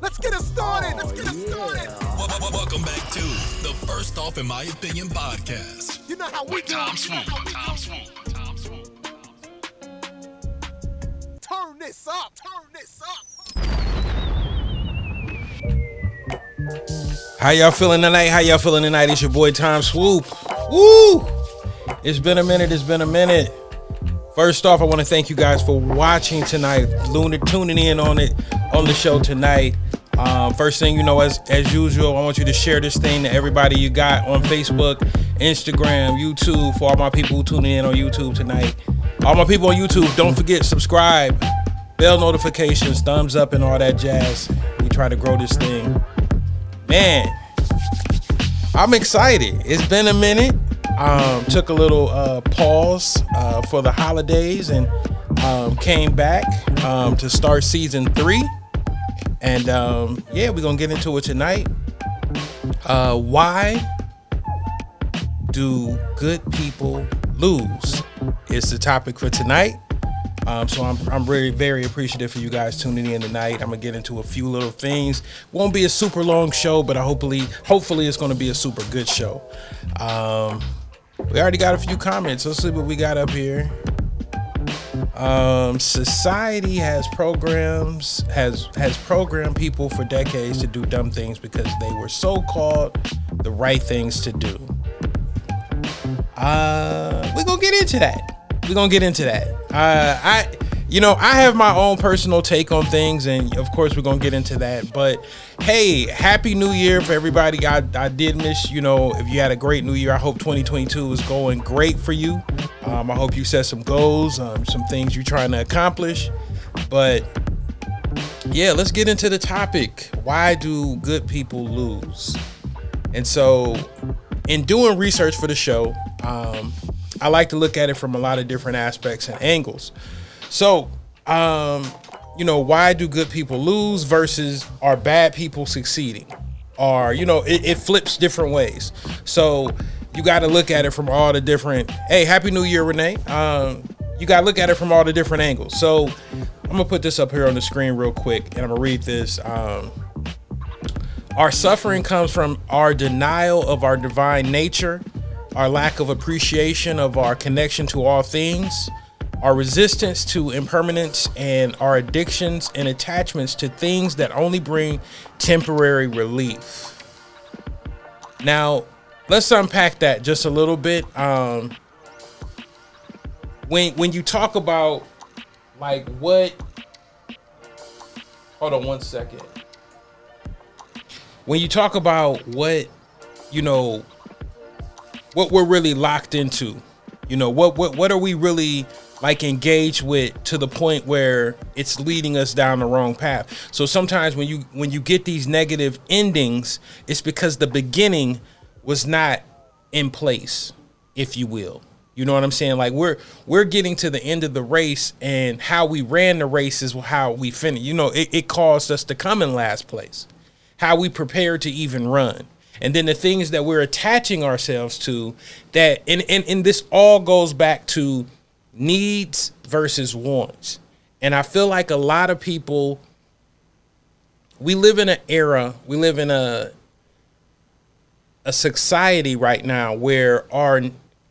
Let's get it started. Let's get it oh, started. Welcome back to the First Off, in my opinion, podcast. You know how we do. Tom it. You know Swoop. how we Tom do. Swoop. Tom Swoop. Turn this up. Turn this up. How y'all feeling tonight? How y'all feeling tonight? It's your boy Tom Swoop. Woo! It's been a minute. It's been a minute. First off, I want to thank you guys for watching tonight, Luna tuning in on it on the show tonight. Um, first thing you know, as as usual, I want you to share this thing to everybody you got on Facebook, Instagram, YouTube. For all my people who tuning in on YouTube tonight, all my people on YouTube, don't forget subscribe, bell notifications, thumbs up, and all that jazz. We try to grow this thing man i'm excited it's been a minute um took a little uh pause uh for the holidays and um came back um to start season three and um yeah we're gonna get into it tonight uh why do good people lose It's the topic for tonight um, so I'm, I'm really very appreciative for you guys tuning in tonight. I'm gonna get into a few little things. Won't be a super long show, but I hopefully hopefully it's gonna be a super good show. Um, we already got a few comments. Let's see what we got up here. Um, society has programs has has programmed people for decades to do dumb things because they were so called the right things to do. Uh, we're gonna get into that. We're gonna get into that. Uh, I, you know, I have my own personal take on things, and of course, we're gonna get into that. But hey, happy New Year for everybody. I, I did miss, you know, if you had a great New Year, I hope 2022 is going great for you. Um, I hope you set some goals, um, some things you're trying to accomplish. But yeah, let's get into the topic. Why do good people lose? And so, in doing research for the show, um, I like to look at it from a lot of different aspects and angles. So, um, you know, why do good people lose versus are bad people succeeding? Or, you know, it, it flips different ways. So, you got to look at it from all the different. Hey, Happy New Year, Renee. Um, you got to look at it from all the different angles. So, I'm gonna put this up here on the screen real quick, and I'm gonna read this. Um, our suffering comes from our denial of our divine nature, our lack of appreciation of our connection to all things, our resistance to impermanence, and our addictions and attachments to things that only bring temporary relief. Now, let's unpack that just a little bit. Um, when when you talk about like what, hold on one second when you talk about what you know what we're really locked into you know what what what are we really like engaged with to the point where it's leading us down the wrong path. So sometimes when you when you get these negative endings it's because the beginning was not in place if you will. You know what i'm saying? Like we're we're getting to the end of the race and how we ran the race is how we finished. You know it, it caused us to come in last place. How we prepared to even run. And then the things that we're attaching ourselves to that and, and and this all goes back to needs versus wants. And i feel like a lot of people we live in an era we live in a a society right now where our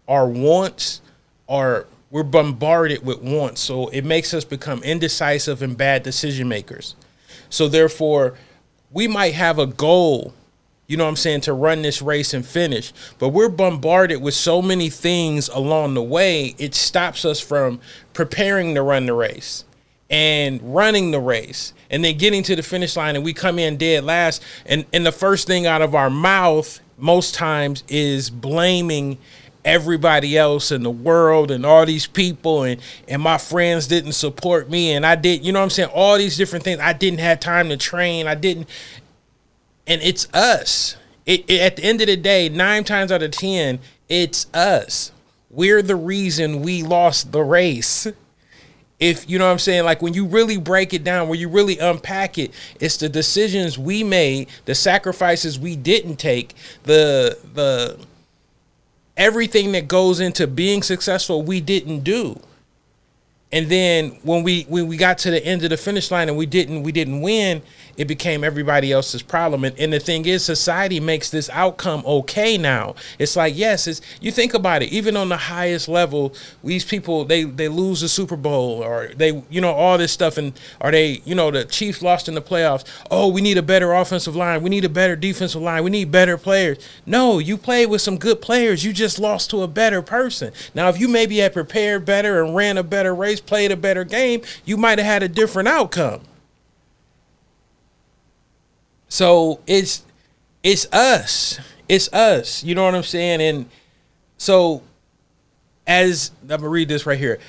our wants are we're bombarded with wants. So it makes us become indecisive and bad decision makers. So therefore we might have a goal, you know what I'm saying, to run this race and finish, but we're bombarded with so many things along the way, it stops us from preparing to run the race and running the race and then getting to the finish line. And we come in dead last. And and the first thing out of our mouth most times is blaming everybody else in the world and all these people. And and my friends didn't support me. And I did you know what I'm saying all these different things. I didn't have time to train. I didn't and it's us. It, it- at the end of the day 9 times out of 10 it's us. We're the reason we lost the race. If you know what I'm saying, like when you really break it down, when you really unpack it, it's the decisions we made, the sacrifices we didn't take, the the everything that goes into being successful we didn't do. And then when we when we got to the end of the finish line and we didn't we didn't win, it became everybody else's problem. And, and the thing is, society makes this outcome okay now. It's like yes, it's you think about it. Even on the highest level, these people they they lose the Super Bowl or they you know all this stuff and are they you know the Chiefs lost in the playoffs. Oh, we need a better offensive line. We need a better defensive line. We need better players. No, you played with some good players. You just lost to a better person. Now, if you maybe had prepared better and ran a better race, played a better game, you might have had a different outcome. So it's it's us. It's us. You know what I'm saying? And so as I'm gonna read this right here.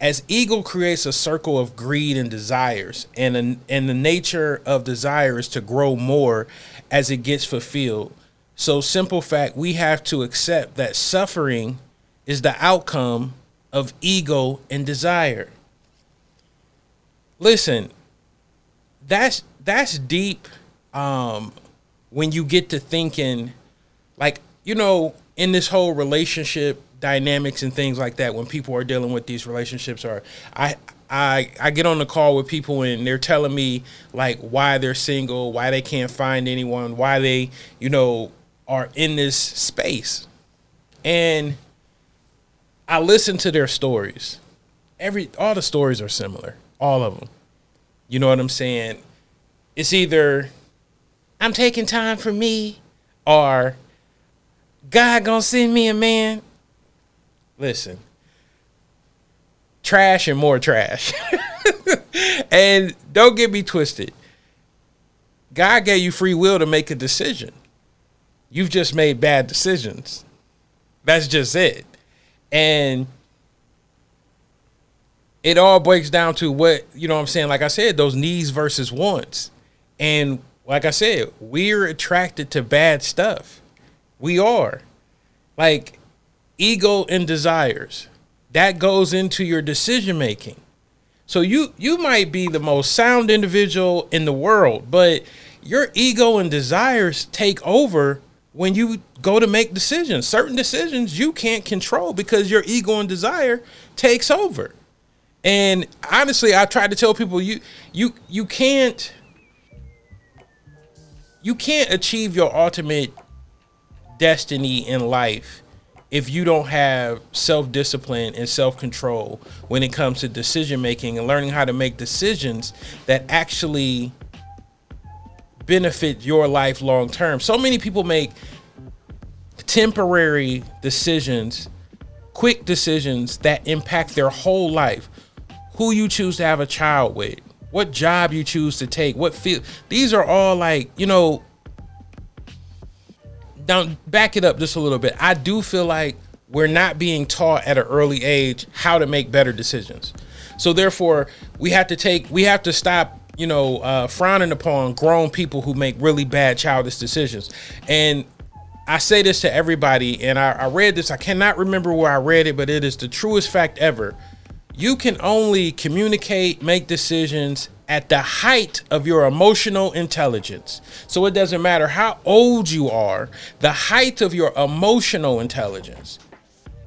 As ego creates a circle of greed and desires, and and the nature of desire is to grow more as it gets fulfilled. So simple fact, we have to accept that suffering is the outcome of ego and desire. Listen, that's that's deep um when you get to thinking like you know in this whole relationship dynamics and things like that when people are dealing with these relationships are I I I get on the call with people and they're telling me like why they're single, why they can't find anyone, why they, you know, are in this space. And I listen to their stories. Every all the stories are similar, all of them. You know what I'm saying? It's either I'm taking time for me or God gonna send me a man listen, trash and more trash. and don't get me twisted. God gave you free will to make a decision. You've just made bad decisions. That's just it. And it all breaks down to what, you know what I'm saying? Like I said, those needs versus wants. And like I said, we're attracted to bad stuff. We are. Like ego and desires. That goes into your decision making. So you you might be the most sound individual in the world, but your ego and desires take over when you go to make decisions. Certain decisions you can't control because your ego and desire takes over. And honestly, I try to tell people you you you can't you can't achieve your ultimate destiny in life if you don't have self discipline and self control when it comes to decision making and learning how to make decisions that actually benefit your life long term. So many people make temporary decisions, quick decisions that impact their whole life. Who you choose to have a child with, what job you choose to take, what field. These are all like, you know, now back it up just a little bit. I do feel like we're not being taught at an early age how to make better decisions. So therefore, we have to take we have to stop you know uh, frowning upon grown people who make really bad childish decisions. And I say this to everybody, and I, I read this. I cannot remember where I read it, but it is the truest fact ever. You can only communicate, make decisions, at the height of your emotional intelligence. So it doesn't matter how old you are, the height of your emotional intelligence.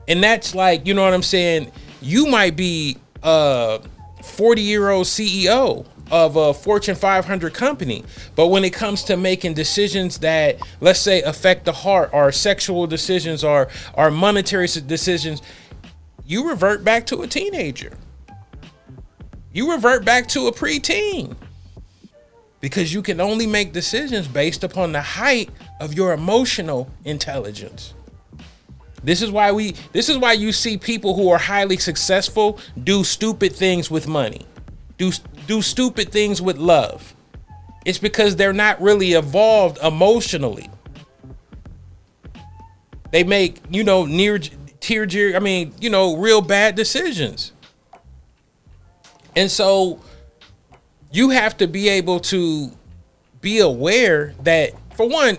And that's like, you know what I'm saying? You might be a 40 year old CEO of a Fortune 500 company. But when it comes to making decisions that, let's say, affect the heart, or sexual decisions, or, or monetary decisions, you revert back to a teenager you revert back to a preteen because you can only make decisions based upon the height of your emotional intelligence. This is why we this is why you see people who are highly successful do stupid things with money. Do do stupid things with love. It's because they're not really evolved emotionally. They make, you know, near tear I mean, you know, real bad decisions. And so you have to be able to be aware that, for one,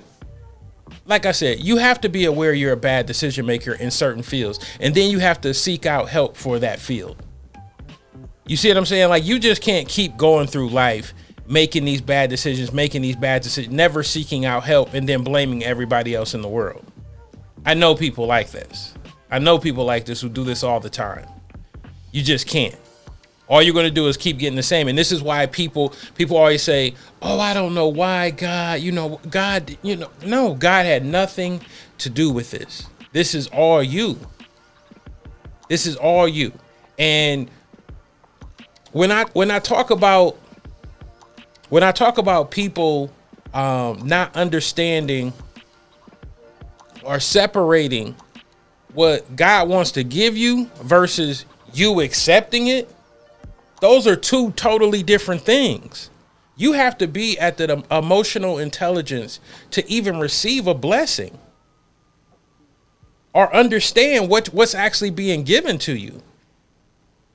like I said, you have to be aware you're a bad decision maker in certain fields. And then you have to seek out help for that field. You see what I'm saying? Like, you just can't keep going through life making these bad decisions, making these bad decisions, never seeking out help, and then blaming everybody else in the world. I know people like this. I know people like this who do this all the time. You just can't. all you're going to do is keep getting the same and this is why people people always say oh i don't know why god you know god you know no god had nothing to do with this this is all you this is all you and when i when i talk about when i talk about people um not understanding or separating what god wants to give you versus you accepting it those are two totally different things. You have to be at the emotional intelligence to even receive a blessing or understand what what's actually being given to you.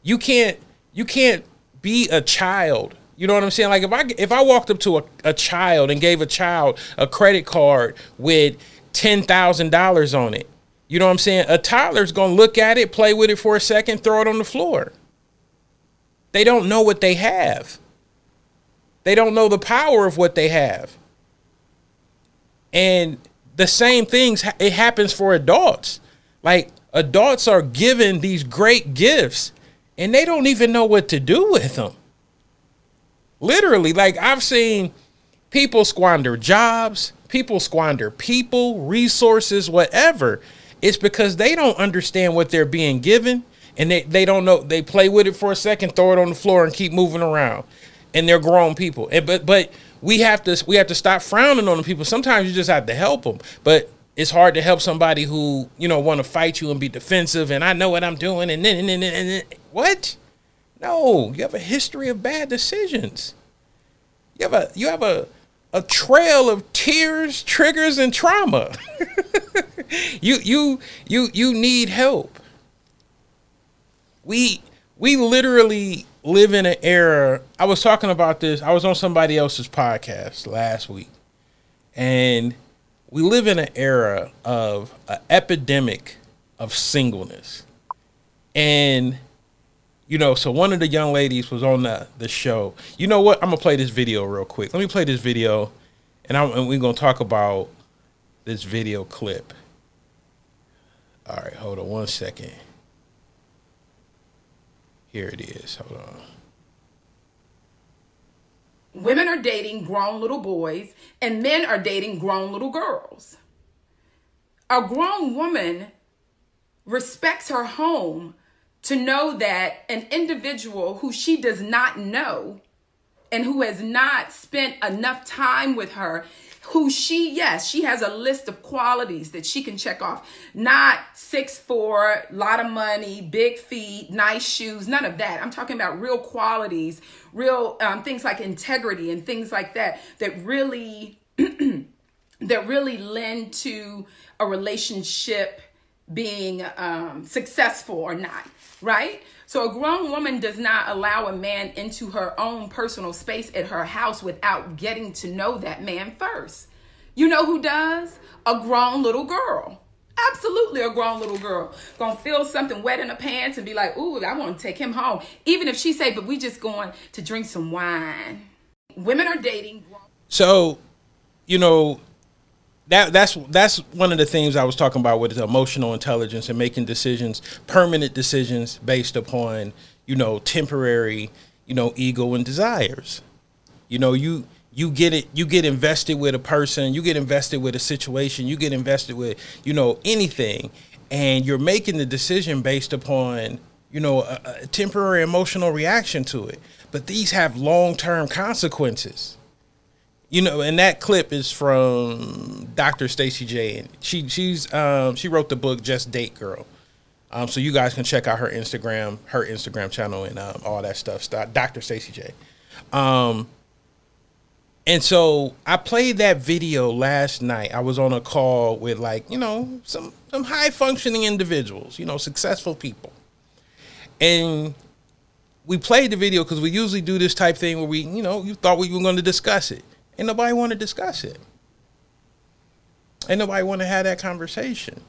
You can't you can't be a child. You know what I'm saying? Like if I if I walked up to a, a child and gave a child a credit card with ten thousand dollars on it, you know what I'm saying? A toddler's gonna look at it, play with it for a second, throw it on the floor. They don't know what they have. They don't know the power of what they have. And the same things it happens for adults. Like adults are given these great gifts and they don't even know what to do with them. Literally, like I've seen people squander jobs, people squander people, resources, whatever. It's because they don't understand what they're being given and they, they don't know they play with it for a second throw it on the floor and keep moving around and they're grown people and but but we have to we have to stop frowning on the people sometimes you just have to help them but it's hard to help somebody who you know want to fight you and be defensive and i know what i'm doing and then and then, and then what no you have a history of bad decisions you have a you have a a trail of tears triggers and trauma you you you you need help we we literally live in an era. I was talking about this. I was on somebody else's podcast last week, and we live in an era of an epidemic of singleness, and you know, so one of the young ladies was on the the show. You know what? I'm gonna play this video real quick. Let me play this video, and, I'm, and we're gonna talk about this video clip. All right, hold on one second. Here it is. Hold on. Women are dating grown little boys, and men are dating grown little girls. A grown woman respects her home to know that an individual who she does not know and who has not spent enough time with her who she yes she has a list of qualities that she can check off. Not six four lot of money big feet nice shoes none of that. I'm talking about real qualities real um, things like integrity and things like that that really that really lend to a relationship being um, successful or not right so a grown woman does not allow a man into her own personal space at her house without getting to know that man first. You know who does? A grown little girl. Absolutely a grown little girl. Gonna feel something wet in her pants and be like, ooh, I want to take him home. Even if she say, but we just going to drink some wine. Women are dating. So, you know, that that's that's one of the things I was talking about with emotional intelligence and making decisions, permanent decisions based upon you know temporary you know ego and desires. You know you you get it you get invested with a person, you get invested with a situation, you get invested with you know anything, and you're making the decision based upon you know a, a temporary emotional reaction to it. But these have long term consequences you know, and that clip is from Dr. Stacy J. And she she's um, she wrote the book Just Date Girl. Um, so you guys can check out her Instagram, her Instagram channel, and um, all that stuff. Dr. Stacy J. Um, and so I played that video last night. I was on a call with like you know some some high functioning individuals, you know, successful people, and we played the video because we usually do this type thing where we you know you thought we were going to discuss it Ain't nobody want to discuss it. And nobody want to have that conversation.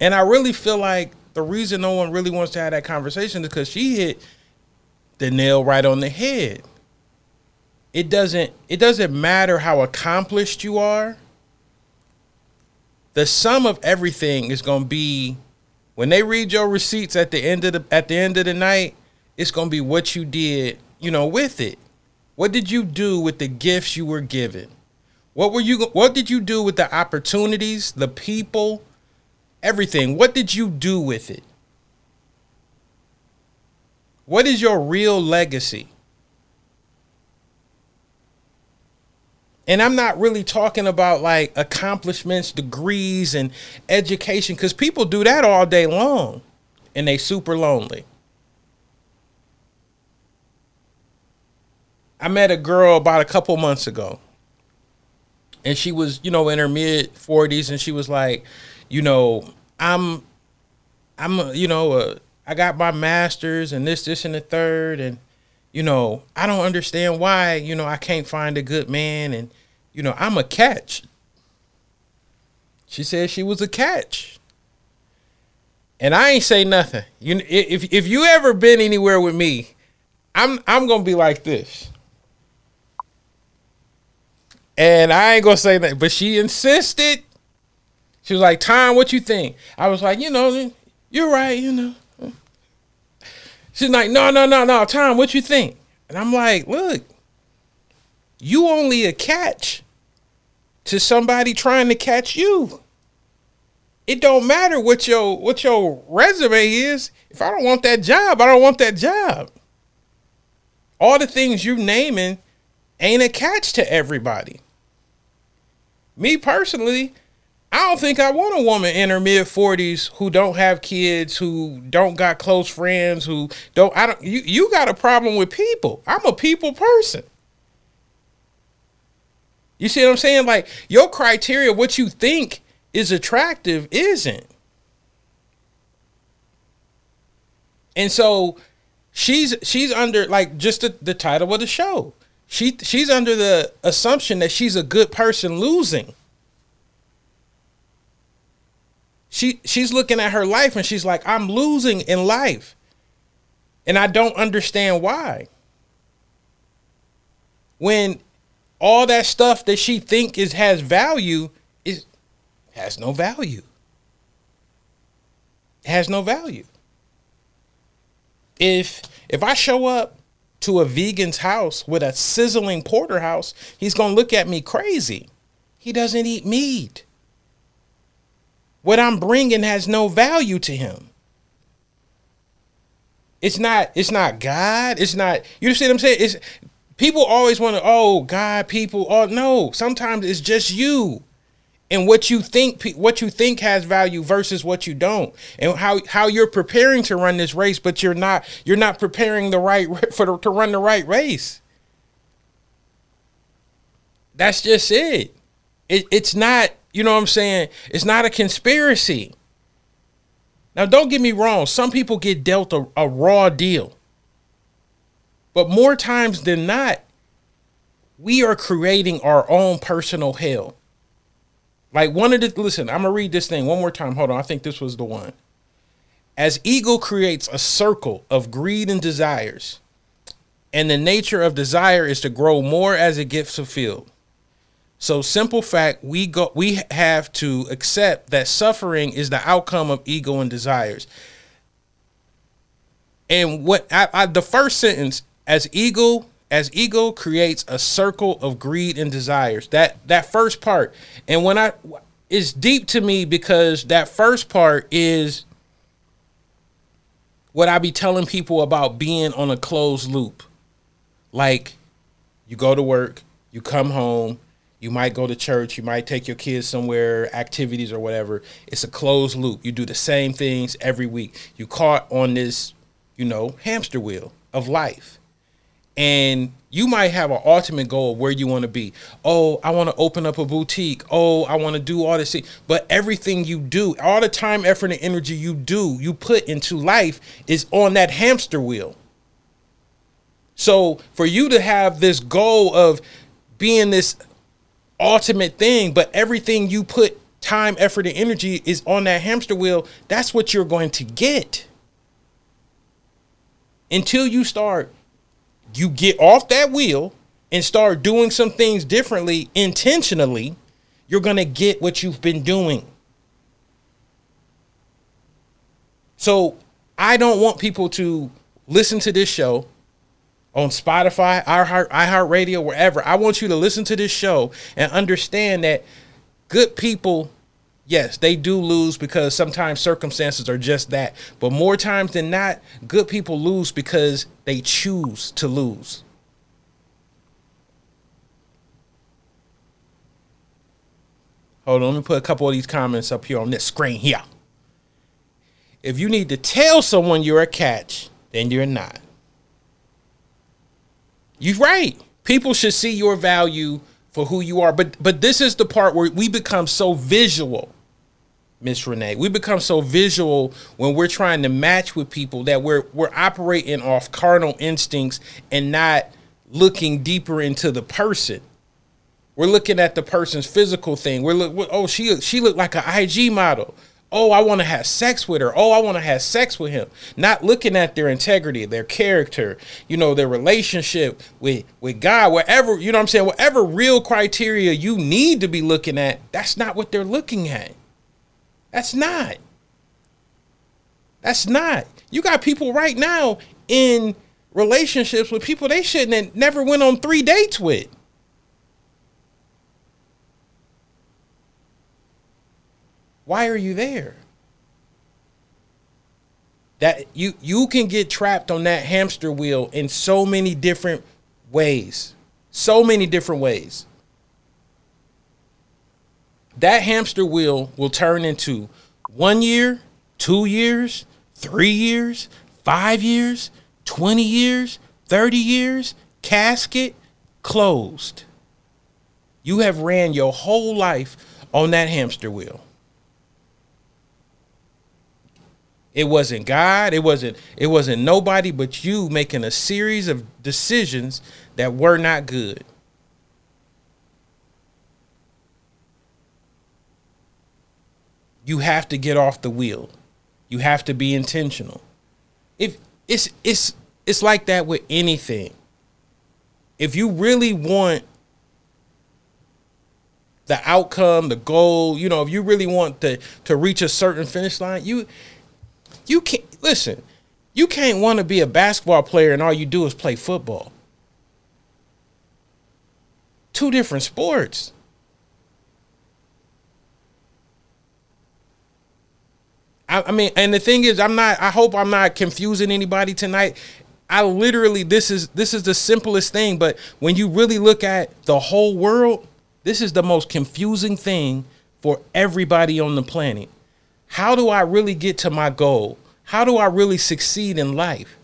And I really feel like the reason no one really wants to have that conversation is because she hit the nail right on the head. It doesn't it doesn't matter how accomplished you are. The sum of everything is going to be when they read your receipts at the end of the at the end of the night It's going to be what you did, you know, with it. What did you do with the gifts you were given? What were you what did you do with the opportunities, the people, everything? What did you do with it? What is your real legacy? And I'm not really talking about like accomplishments, degrees, and education, because people do that all day long and they super lonely. I met a girl about a couple months ago. And she was, you know, in her mid 40s and she was like, you know, I'm I'm you know, I got my masters and this this and the third and you know, I don't understand why, you know, I can't find a good man and you know, I'm a catch. She said she was a catch. And I ain't say nothing. You if if you ever been anywhere with me, I'm I'm going to be like this. And I ain't gonna say that, but she insisted. She was like, "Tom, what you think?" I was like, "You know, you're right. You know." She's like, "No, no, no, no, Tom, what you think?" And I'm like, "Look, you only a catch to somebody trying to catch you. It don't matter what your what your resume is. If I don't want that job, I don't want that job. All the things you're naming ain't a catch to everybody. Me personally, I don't think I want a woman in her mid 40s who don't have kids, who don't got close friends, who don't I don't you you got a problem with people. I'm a people person. You see what I'm saying? Like your criteria, what you think is attractive isn't. And so she's she's under like just the, the title of the show. She she's under the assumption that she's a good person losing. She she's looking at her life and she's like, I'm losing in life. And I don't understand why. When all that stuff that she think is has value is has no value. It has no value. If if I show up to a vegan's house with a sizzling porterhouse, he's going to look at me crazy. He doesn't eat meat. What I'm bringing has no value to him. It's not it's not God, it's not you see what I'm saying? It's people always want to oh God, people, oh no, sometimes it's just you and what you think what you think has value versus what you don't and how how you're preparing to run this race but you're not you're not preparing the right for the, to run the right race. That's just it. it it's not you know what i'm saying? It's not a conspiracy. Now don't get me wrong. Some people get dealt a, a raw deal. But more times than not we are creating our own personal hell like one of the listen, I'm gonna read this thing one more time. Hold on, I think this was the one. As ego creates a circle of greed and desires, and the nature of desire is to grow more as it gets fulfilled. So simple fact, we go we have to accept that suffering is the outcome of ego and desires. And what I, I the first sentence, as ego as ego creates a circle of greed and desires. That that first part. And when I it's deep to me because that first part is what I be telling people about being on a closed loop. Like you go to work, you come home, you might go to church, you might take your kids somewhere, activities or whatever. It's a closed loop. You do the same things every week. You caught on this, you know, hamster wheel of life and you might have an ultimate goal of where you want to be. Oh, I want to open up a boutique. Oh, I want to do all this. But everything you do, all the time, effort, and energy you do, you put into life is on that hamster wheel. So for you to have this goal of being this ultimate thing, but everything you put time, effort, and energy is on that hamster wheel, that's what you're going to get. Until you start you get off that wheel and start doing some things differently intentionally, you're going to get what you've been doing. So I don't want people to listen to this show on Spotify, iHeart, iHeartRadio, wherever. I want you to listen to this show and understand that good people, yes, they do lose because sometimes circumstances are just that. But more times than not, good people lose because they choose to lose. Hold on, let me put a couple of these comments up here on this screen here. If you need to tell someone you're a catch, then you're not. You're right. People should see your value for who you are. But but this is the part where we become so visual, Miss Renee. We become so visual when we're trying to match with people that we're we're operating off carnal instincts and not looking deeper into the person. We're looking at the person's physical thing. We're look. Oh, she she looked like an IG model. Oh, I want to have sex with her. Oh, I want to have sex with him. Not looking at their integrity, their character, you know, their relationship with with God, whatever, you know what I'm saying, whatever real criteria you need to be looking at, that's not what they're looking at. That's not. That's not. You got people right now in relationships with people they shouldn't have never went on three dates with. Why are you there? That you you can get trapped on that hamster wheel in so many different ways. So many different ways. That hamster wheel will turn into 1 year, 2 years, 3 years, 5 years, 20 years, 30 years, casket closed. You have ran your whole life on that hamster wheel. It wasn't God. It wasn't it wasn't nobody but you making a series of decisions that were not good. You have to get off the wheel. You have to be intentional. If it's it's it's like that with anything. If you really want the outcome, the goal, you know, if you really want to to reach a certain finish line, you you can't listen. You can't want to be a basketball player and all you do is play football. Two different sports. I, I mean, and the thing is, I'm not. I hope I'm not confusing anybody tonight. I literally, this is this is the simplest thing, but when you really look at the whole world, this is the most confusing thing for everybody on the planet. How do I really get to my goal? How do I really succeed in life?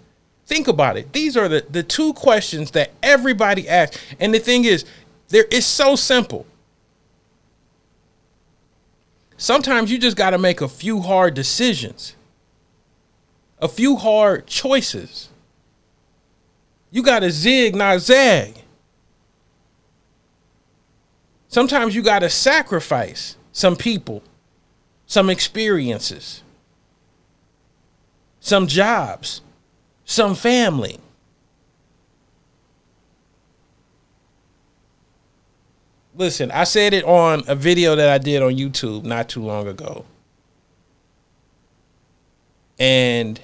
Think about it. These are the, the two questions that everybody asks. And the thing is, there it's so simple. Sometimes you just got to make a few hard decisions. A few hard choices. You got to zig, not zag. Sometimes you got to sacrifice some people, some experiences some jobs, some family. Listen, I said it on a video that I did on YouTube not too long ago. And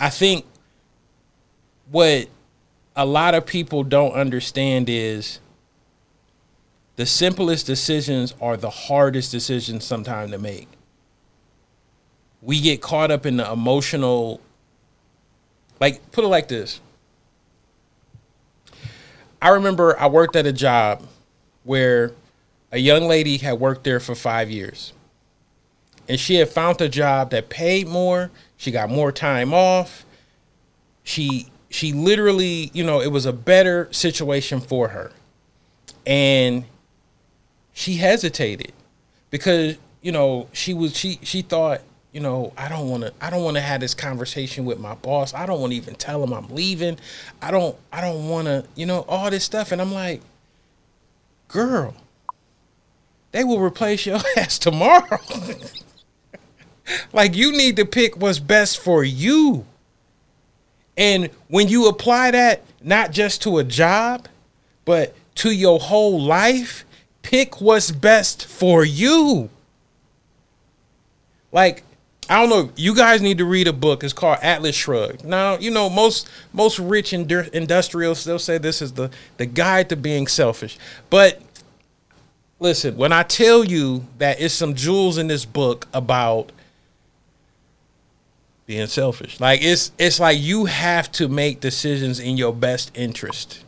I think what a lot of people don't understand is the simplest decisions are the hardest decisions sometimes to make we get caught up in the emotional like put it like this i remember i worked at a job where a young lady had worked there for five years. And she had found a job that paid more. She got more time off. She she literally you know it was a better situation for her. And she hesitated because you know she was she she thought you know, I don't want to I don't want to have this conversation with my boss. I don't want to even tell him I'm leaving. I don't I don't want to, you know, all this stuff and I'm like, "Girl, they will replace your ass tomorrow." like you need to pick what's best for you. And when you apply that not just to a job, but to your whole life, pick what's best for you. Like I don't know. You guys need to read a book. It's called Atlas Shrugged. Now, you know most most rich indu- industrials they'll say this is the the guide to being selfish. But listen, when I tell you that it's some jewels in this book about being selfish, like it's it's like you have to make decisions in your best interest.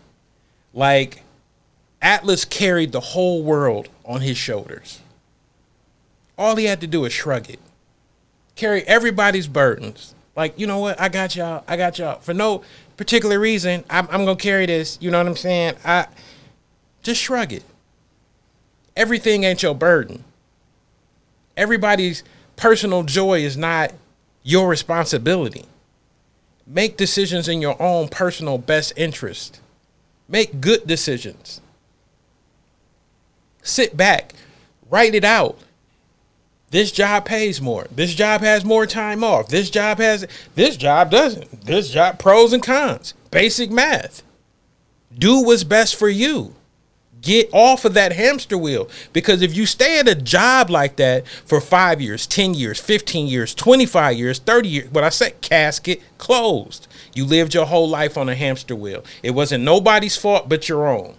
Like Atlas carried the whole world on his shoulders. All he had to do is shrug it carry everybody's burdens. Like, you know what? I got y'all. I got y'all. For no particular reason, I'm, I'm going to carry this. You know what I'm saying? I just shrug it. Everything ain't your burden. Everybody's personal joy is not your responsibility. Make decisions in your own personal best interest. Make good decisions. Sit back, write it out this job pays more. This job has more time off. This job has this job doesn't. This job pros and cons. Basic math. Do what's best for you. Get off of that hamster wheel because if you stay at a job like that for 5 years, 10 years, 15 years, 25 years, 30 years, what I said casket closed. You lived your whole life on a hamster wheel. It wasn't nobody's fault but your own.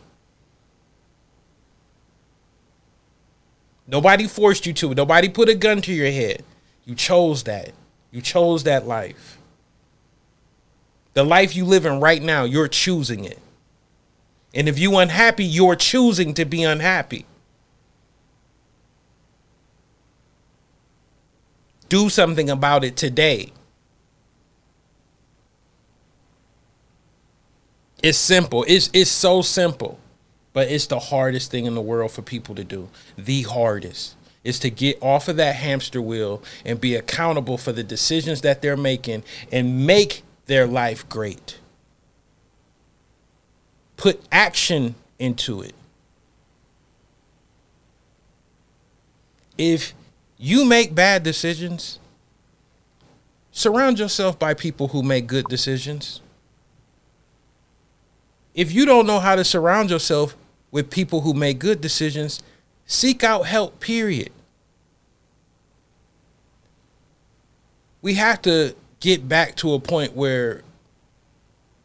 Nobody forced you to. Nobody put a gun to your head. You chose that. You chose that life. The life you live in right now, you're choosing it. And if you're unhappy, you're choosing to be unhappy. Do something about it today. It's simple. It's it's so simple. But it's the hardest thing in the world for people to do. The hardest is to get off of that hamster wheel and be accountable for the decisions that they're making and make their life great. Put action into it. If you make bad decisions, surround yourself by people who make good decisions if you don't know how to surround yourself with people who make good decisions, seek out help, period. We have to get back to a point where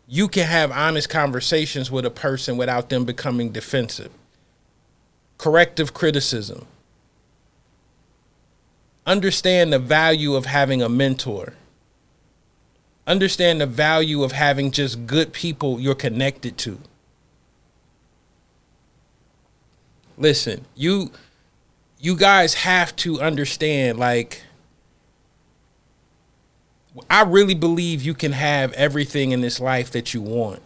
you can have honest conversations with a person without them becoming defensive. Corrective criticism. Understand the value of having a mentor understand the value of having just good people you're connected to. Listen, you you guys have to understand like I really believe you can have everything in this life that you want.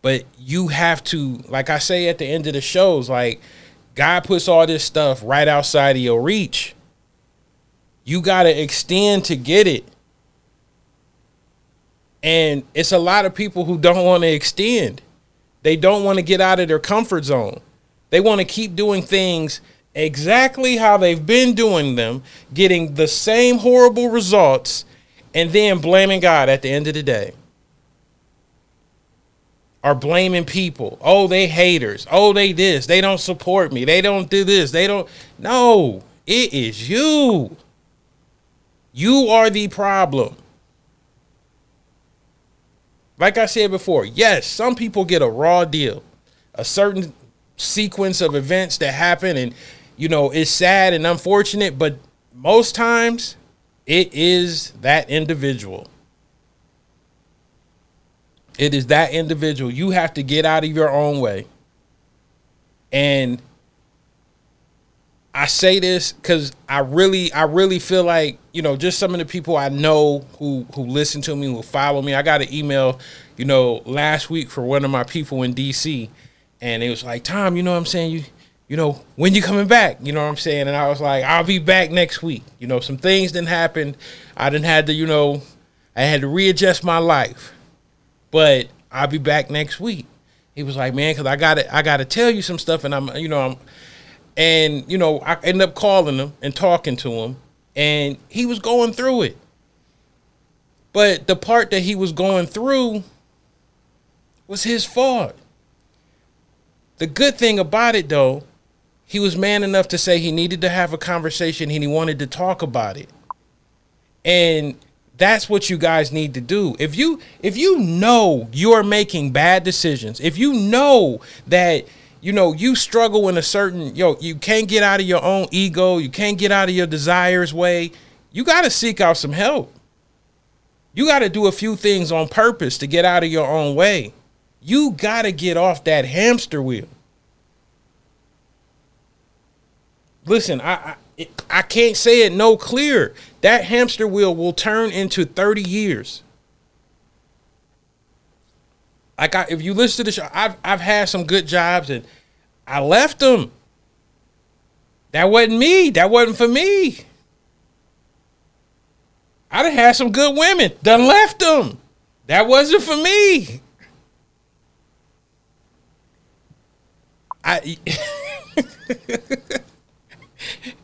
But you have to like I say at the end of the shows like God puts all this stuff right outside of your reach. You got to extend to get it. And it's a lot of people who don't want to extend. They don't want to get out of their comfort zone. They want to keep doing things exactly how they've been doing them, getting the same horrible results, and then blaming God at the end of the day. Are blaming people. Oh, they haters. Oh, they this. They don't support me. They don't do this. They don't. No, it is you. You are the problem. Like I said before, yes, some people get a raw deal, a certain sequence of events that happen, and you know, it's sad and unfortunate, but most times it is that individual. It is that individual. You have to get out of your own way. And I say this because I really, I really feel like you know, just some of the people I know who who listen to me, who follow me. I got an email, you know, last week for one of my people in DC, and it was like, Tom, you know what I'm saying? You you know, when you coming back? You know what I'm saying? And I was like, I'll be back next week. You know, some things didn't happen. I didn't had to, you know, I had to readjust my life. But I'll be back next week. He was like, man, because I got to I got to tell you some stuff, and I'm, you know, I'm and, you know, I ended up calling him and talking to him, and he was going through it. But the part that he was going through was his fault. The good thing about it, though, he was man enough to say he needed to have a conversation and he wanted to talk about it. And that's what you guys need to do. If you if you know you're making bad decisions, if you know that you know you struggle in a certain yo you can't get out of your own ego, you can't get out of your desires way, you got to seek out some help. You got to do a few things on purpose to get out of your own way. You got to get off that hamster wheel. Listen, I, I I can't say it no clear. That hamster wheel will turn into 30 years. Like I, if you listen to the show, I've I've had some good jobs and I left them. That wasn't me. That wasn't for me. I done had some good women. Done left them. That wasn't for me. I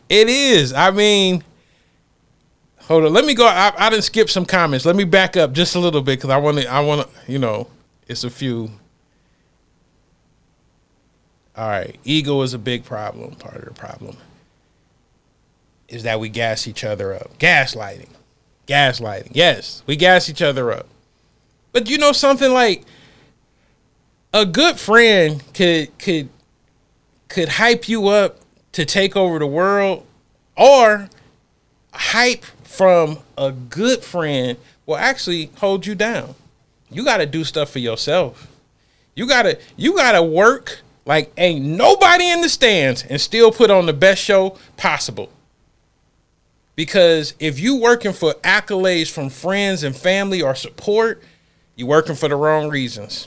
It is. I mean, hold on. Let me go. I, I didn't skip some comments. Let me back up just a little bit because I want to. I want to. You know, it's a few. All right, ego is a big problem. Part of the problem is that we gas each other up. Gaslighting, gaslighting. Yes, we gas each other up. But you know something like a good friend could could could hype you up to take over the world or hype from a good friend will actually hold you down. You got to do stuff for yourself. You got to you got to work like ain't nobody in the stands and still put on the best show possible. Because if you working for accolades from friends and family or support, you're working for the wrong reasons.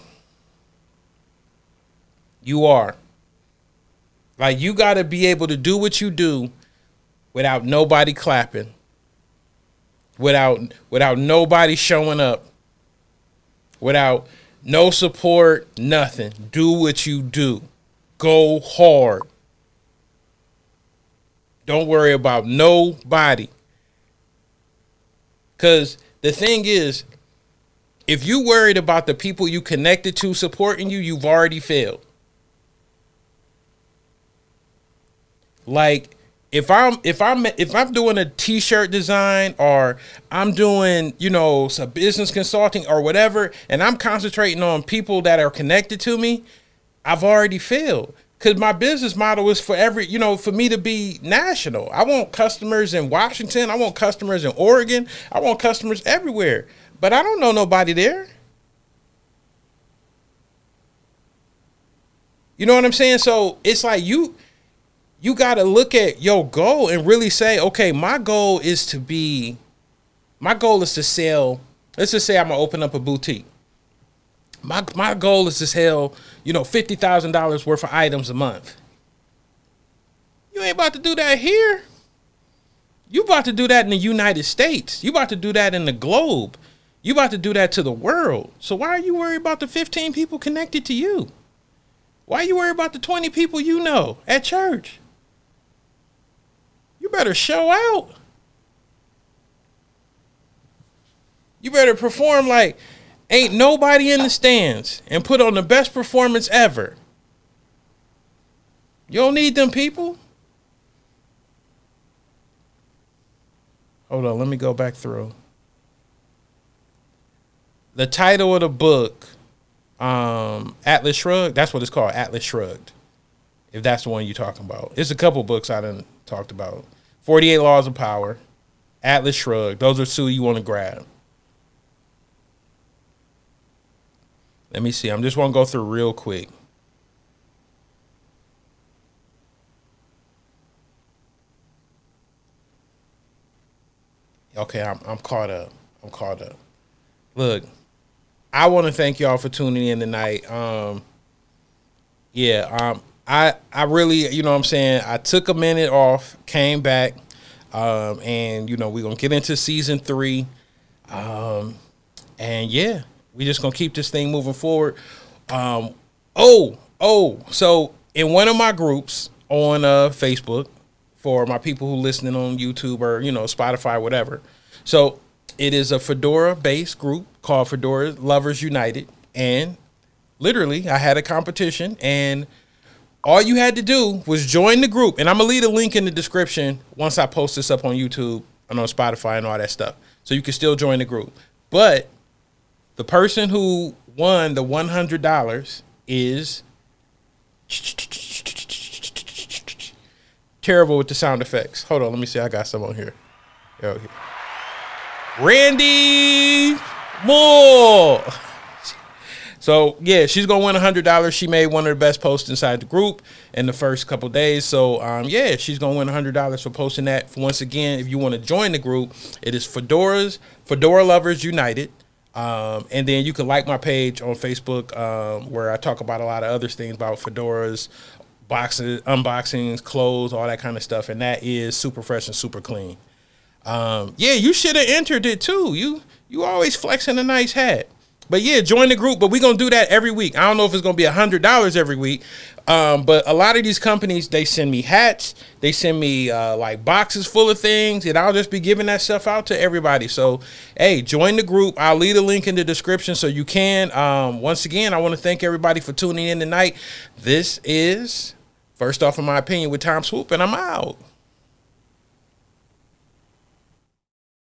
You are. Like you got to be able to do what you do without nobody clapping. Without without nobody showing up. Without no support, nothing. Do what you do. Go hard. Don't worry about nobody. Cuz the thing is if you worried about the people you connected to supporting you, you've already failed. Like if I'm if I'm if I'm doing a t-shirt design or I'm doing, you know, some business consulting or whatever and I'm concentrating on people that are connected to me, I've already failed. Cuz my business model is for every, you know, for me to be national. I want customers in Washington, I want customers in Oregon, I want customers everywhere. But I don't know nobody there. You know what I'm saying? So it's like you you got to look at your goal and really say, okay, my goal is to be, my goal is to sell. Let's just say I'm gonna open up a boutique. My my goal is to sell, you know, fifty thousand dollars worth of items a month. You ain't about to do that here. You about to do that in the United States. You about to do that in the globe. You about to do that to the world. So why are you worried about the 15 people connected to you? Why are you worried about the 20 people you know at church? You better show out. You better perform like ain't nobody in the stands and put on the best performance ever. You don't need them people. Hold on, let me go back through. The title of the book, um, Atlas Shrugged, that's what it's called, Atlas Shrugged. If that's the one you're talking about. It's a couple books I done talked about. 48 Laws of Power, Atlas Shrugged. Those are two you want to grab. Let me see. I'm just want to go through real quick. Okay, I'm I'm caught up. I'm caught up. Look, I want to thank y'all for tuning in tonight. Um, yeah, um, I I really, you know what I'm saying, I took a minute off, came back, um, and you know, we're gonna get into season three. Um, and yeah, we're just gonna keep this thing moving forward. Um, oh, oh, so in one of my groups on uh Facebook for my people who listening on YouTube or you know Spotify, whatever. So it is a Fedora based group called Fedora Lovers United, and literally I had a competition and all you had to do was join the group, and I'm gonna leave a link in the description once I post this up on YouTube and on Spotify and all that stuff, so you can still join the group. But the person who won the one hundred dollars is terrible with the sound effects. Hold on, let me see. I got some on here. Okay. Randy Moore. So yeah, she's gonna win hundred dollars. She made one of the best posts inside the group in the first couple days. So um, yeah, she's gonna win hundred dollars for posting that. Once again, if you want to join the group, it is Fedoras Fedora Lovers United. Um, and then you can like my page on Facebook, um, where I talk about a lot of other things about fedoras, boxes, unboxings, clothes, all that kind of stuff. And that is super fresh and super clean. Um, yeah, you should have entered it too. You you always flexing a nice hat. But yeah, join the group. But we're gonna do that every week. I don't know if it's gonna be a hundred dollars every week. Um, but a lot of these companies they send me hats, they send me uh, like boxes full of things, and I'll just be giving that stuff out to everybody. So hey, join the group. I'll leave a link in the description so you can. Um, once again, I want to thank everybody for tuning in tonight. This is first off, in my opinion, with Tom Swoop, and I'm out.